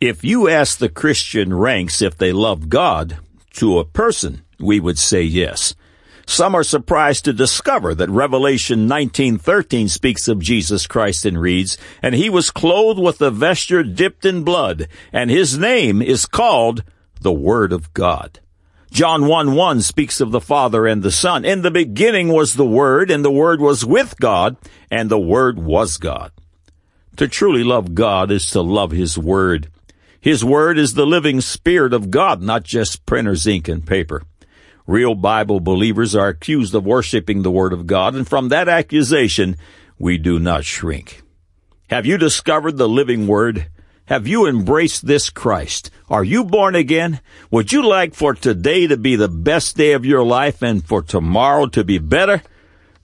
If you ask the Christian ranks if they love God to a person, we would say yes. Some are surprised to discover that Revelation 19:13 speaks of Jesus Christ and reads, "And he was clothed with a vesture dipped in blood, and his name is called the Word of God." John 1 1 speaks of the Father and the Son. In the beginning was the Word, and the Word was with God, and the Word was God. To truly love God is to love His Word. His Word is the living Spirit of God, not just printer's ink and paper. Real Bible believers are accused of worshiping the Word of God, and from that accusation, we do not shrink. Have you discovered the living Word? Have you embraced this Christ? Are you born again? Would you like for today to be the best day of your life and for tomorrow to be better?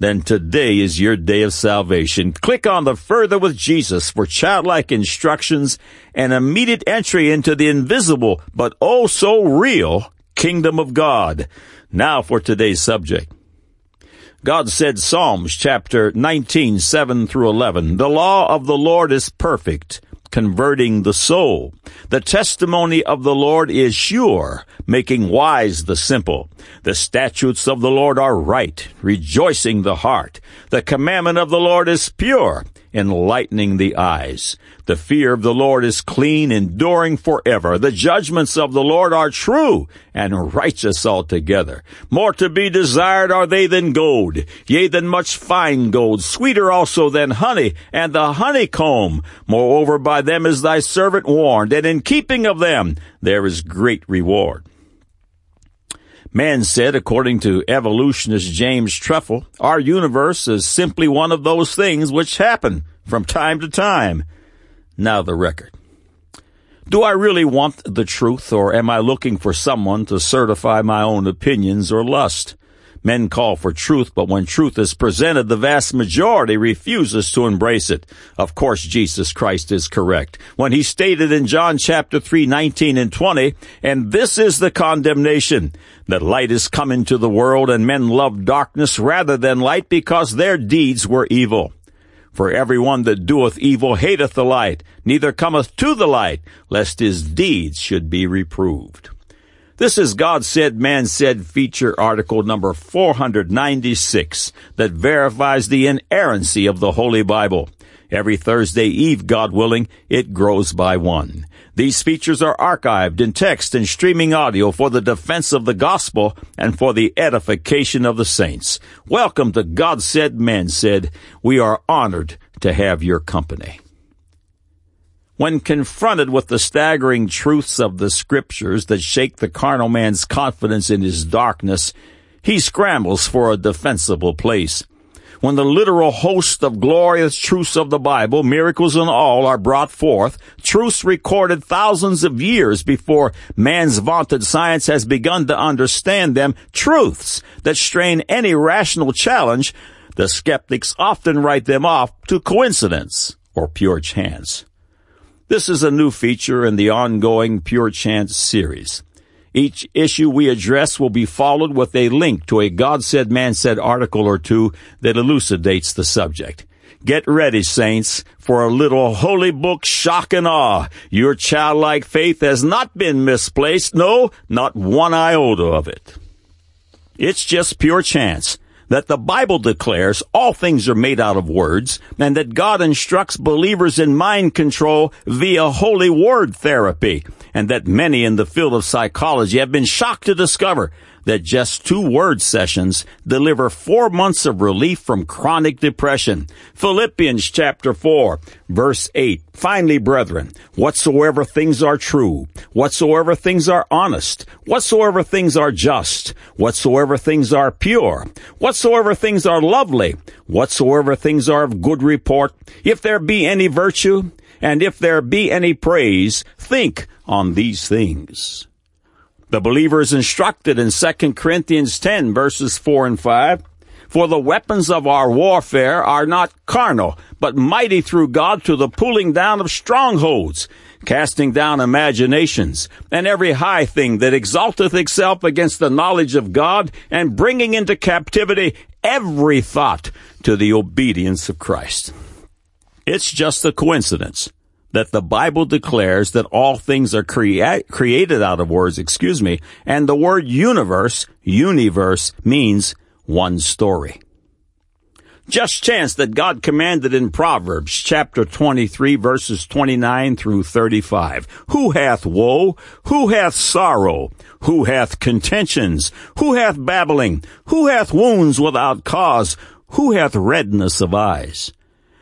Then today is your day of salvation. Click on the Further with Jesus for childlike instructions and immediate entry into the invisible but oh so real kingdom of God. Now for today's subject. God said Psalms chapter 19, 7 through 11, The law of the Lord is perfect, converting the soul. The testimony of the Lord is sure, making wise the simple. The statutes of the Lord are right, rejoicing the heart. The commandment of the Lord is pure, enlightening the eyes. The fear of the Lord is clean, enduring forever. The judgments of the Lord are true and righteous altogether. More to be desired are they than gold, yea, than much fine gold, sweeter also than honey and the honeycomb. Moreover, by them is thy servant warned, and in keeping of them there is great reward. Man said, according to evolutionist James Truffle, our universe is simply one of those things which happen from time to time. Now the record. Do I really want the truth, or am I looking for someone to certify my own opinions or lust? Men call for truth, but when truth is presented, the vast majority refuses to embrace it. Of course, Jesus Christ is correct. When he stated in John chapter 3, 19 and 20, and this is the condemnation, that light is come into the world and men love darkness rather than light because their deeds were evil. For every one that doeth evil hateth the light, neither cometh to the light, lest his deeds should be reproved. This is God Said, Man Said feature article number 496 that verifies the inerrancy of the Holy Bible. Every Thursday Eve, God willing, it grows by one. These features are archived in text and streaming audio for the defense of the gospel and for the edification of the saints. Welcome to God Said, Man Said. We are honored to have your company. When confronted with the staggering truths of the scriptures that shake the carnal man's confidence in his darkness, he scrambles for a defensible place. When the literal host of glorious truths of the Bible, miracles and all, are brought forth, truths recorded thousands of years before man's vaunted science has begun to understand them, truths that strain any rational challenge, the skeptics often write them off to coincidence or pure chance. This is a new feature in the ongoing Pure Chance series. Each issue we address will be followed with a link to a God Said, Man Said article or two that elucidates the subject. Get ready, saints, for a little holy book shock and awe. Your childlike faith has not been misplaced. No, not one iota of it. It's just pure chance that the Bible declares all things are made out of words and that God instructs believers in mind control via holy word therapy and that many in the field of psychology have been shocked to discover that just two word sessions deliver four months of relief from chronic depression. Philippians chapter 4, verse 8. Finally, brethren, whatsoever things are true, whatsoever things are honest, whatsoever things are just, whatsoever things are pure, whatsoever things are lovely, whatsoever things are of good report, if there be any virtue, and if there be any praise, think on these things. The believer is instructed in 2 Corinthians 10 verses 4 and 5. For the weapons of our warfare are not carnal, but mighty through God to the pulling down of strongholds, casting down imaginations, and every high thing that exalteth itself against the knowledge of God, and bringing into captivity every thought to the obedience of Christ. It's just a coincidence that the Bible declares that all things are crea- created out of words, excuse me, and the word universe, universe, means one story. Just chance that God commanded in Proverbs chapter 23 verses 29 through 35. Who hath woe? Who hath sorrow? Who hath contentions? Who hath babbling? Who hath wounds without cause? Who hath redness of eyes?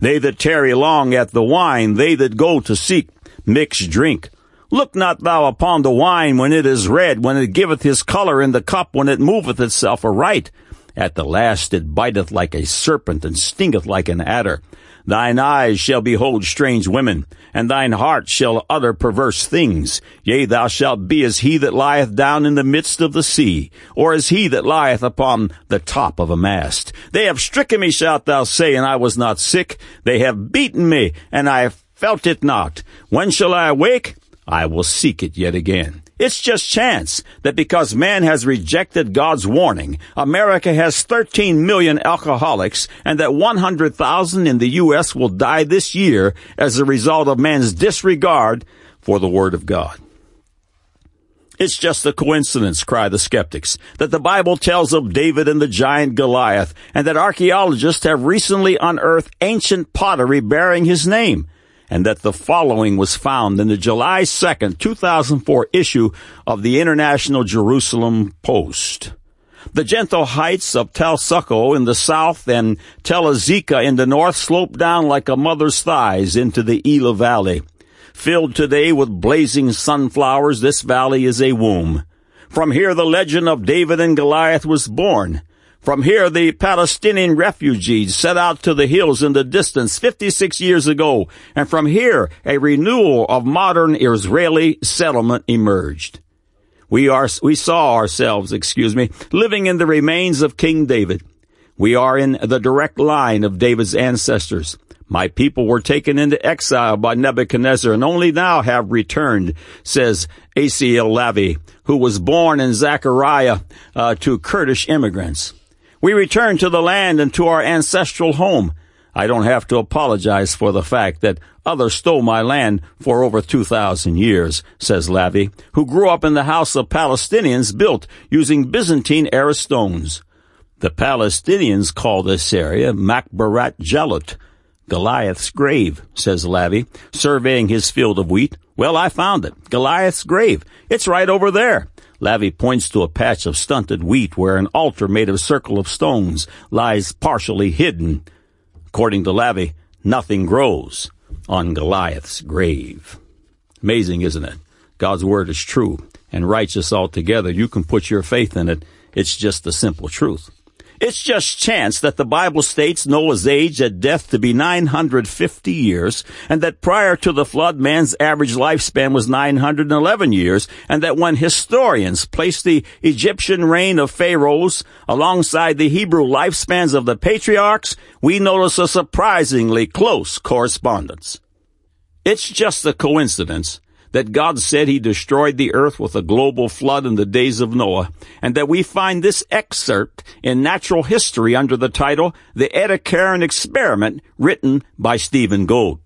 They that tarry long at the wine, they that go to seek mixed drink. Look not thou upon the wine when it is red, when it giveth his color in the cup, when it moveth itself aright. At the last it biteth like a serpent and stingeth like an adder. Thine eyes shall behold strange women, and thine heart shall utter perverse things. Yea, thou shalt be as he that lieth down in the midst of the sea, or as he that lieth upon the top of a mast. They have stricken me, shalt thou say, and I was not sick. They have beaten me, and I felt it not. When shall I awake? I will seek it yet again. It's just chance that because man has rejected God's warning, America has 13 million alcoholics and that 100,000 in the U.S. will die this year as a result of man's disregard for the Word of God. It's just a coincidence, cry the skeptics, that the Bible tells of David and the giant Goliath, and that archaeologists have recently unearthed ancient pottery bearing his name and that the following was found in the July 2nd, 2004 issue of the International Jerusalem Post. The gentle heights of Tel Succo in the south and Tel Azekah in the north slope down like a mother's thighs into the Elah Valley. Filled today with blazing sunflowers, this valley is a womb. From here the legend of David and Goliath was born. From here, the Palestinian refugees set out to the hills in the distance 56 years ago, and from here, a renewal of modern Israeli settlement emerged. We are, we saw ourselves, excuse me, living in the remains of King David. We are in the direct line of David's ancestors. My people were taken into exile by Nebuchadnezzar and only now have returned, says Asiel Lavie, who was born in Zechariah uh, to Kurdish immigrants. We return to the land and to our ancestral home. I don't have to apologize for the fact that others stole my land for over 2,000 years, says Lavie, who grew up in the house of Palestinians built using Byzantine era stones. The Palestinians call this area Makbarat Jalut, Goliath's grave, says Lavie, surveying his field of wheat. Well, I found it. Goliath's grave. It's right over there. Lavie points to a patch of stunted wheat where an altar made of a circle of stones lies partially hidden. According to Lavie, nothing grows on Goliath's grave. Amazing, isn't it? God's word is true and righteous altogether. You can put your faith in it. It's just the simple truth. It's just chance that the Bible states Noah's age at death to be 950 years, and that prior to the flood, man's average lifespan was 911 years, and that when historians place the Egyptian reign of pharaohs alongside the Hebrew lifespans of the patriarchs, we notice a surprisingly close correspondence. It's just a coincidence that God said he destroyed the earth with a global flood in the days of Noah, and that we find this excerpt in natural history under the title The Ediacaran Experiment written by Stephen Gould.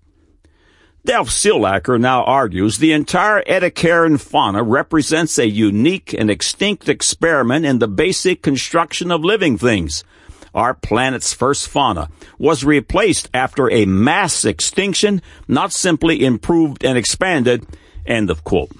Dolf Seilacher now argues the entire Ediacaran fauna represents a unique and extinct experiment in the basic construction of living things. Our planet's first fauna was replaced after a mass extinction, not simply improved and expanded, End of quote.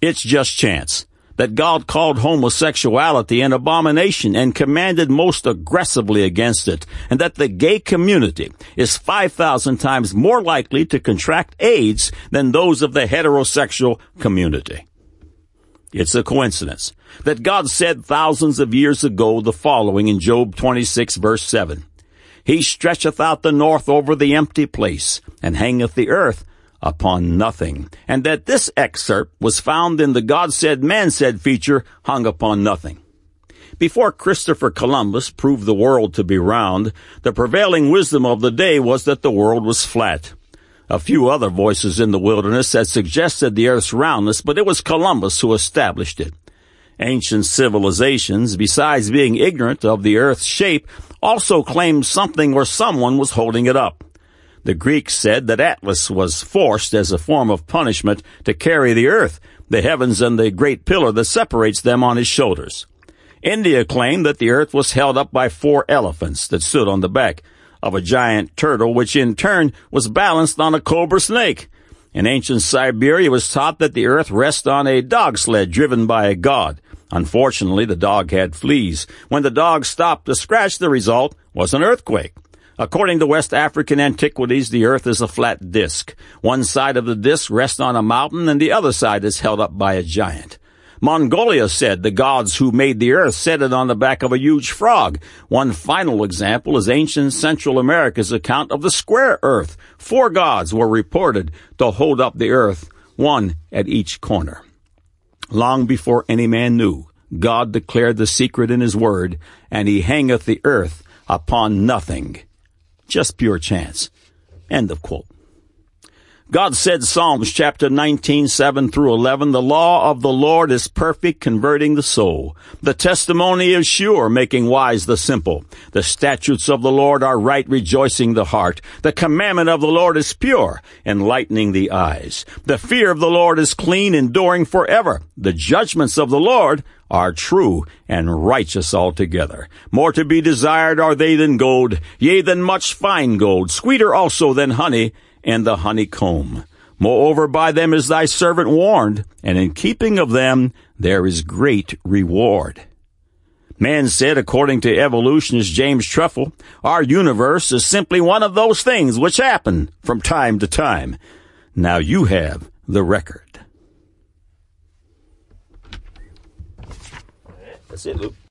It's just chance that God called homosexuality an abomination and commanded most aggressively against it, and that the gay community is 5,000 times more likely to contract AIDS than those of the heterosexual community. It's a coincidence that God said thousands of years ago the following in Job 26 verse 7. He stretcheth out the north over the empty place, and hangeth the earth upon nothing, and that this excerpt was found in the God said, man said feature hung upon nothing. Before Christopher Columbus proved the world to be round, the prevailing wisdom of the day was that the world was flat. A few other voices in the wilderness had suggested the earth's roundness, but it was Columbus who established it. Ancient civilizations, besides being ignorant of the earth's shape, also claimed something or someone was holding it up. The Greeks said that Atlas was forced as a form of punishment to carry the earth, the heavens and the great pillar that separates them on his shoulders. India claimed that the earth was held up by four elephants that stood on the back of a giant turtle, which in turn was balanced on a cobra snake. In ancient Siberia, it was taught that the earth rests on a dog sled driven by a god. Unfortunately, the dog had fleas. When the dog stopped to scratch, the result was an earthquake. According to West African antiquities, the earth is a flat disk. One side of the disk rests on a mountain and the other side is held up by a giant. Mongolia said the gods who made the earth set it on the back of a huge frog. One final example is ancient Central America's account of the square earth. Four gods were reported to hold up the earth, one at each corner. Long before any man knew, God declared the secret in his word, and he hangeth the earth upon nothing. Just pure chance. End of quote. God said Psalms chapter 19, 7 through 11, the law of the Lord is perfect, converting the soul. The testimony is sure, making wise the simple. The statutes of the Lord are right, rejoicing the heart. The commandment of the Lord is pure, enlightening the eyes. The fear of the Lord is clean, enduring forever. The judgments of the Lord are true and righteous altogether. More to be desired are they than gold, yea, than much fine gold, sweeter also than honey, and the honeycomb. Moreover, by them is thy servant warned, and in keeping of them there is great reward. Man said, according to evolutionist James Truffle, our universe is simply one of those things which happen from time to time. Now you have the record. That's it, Luke.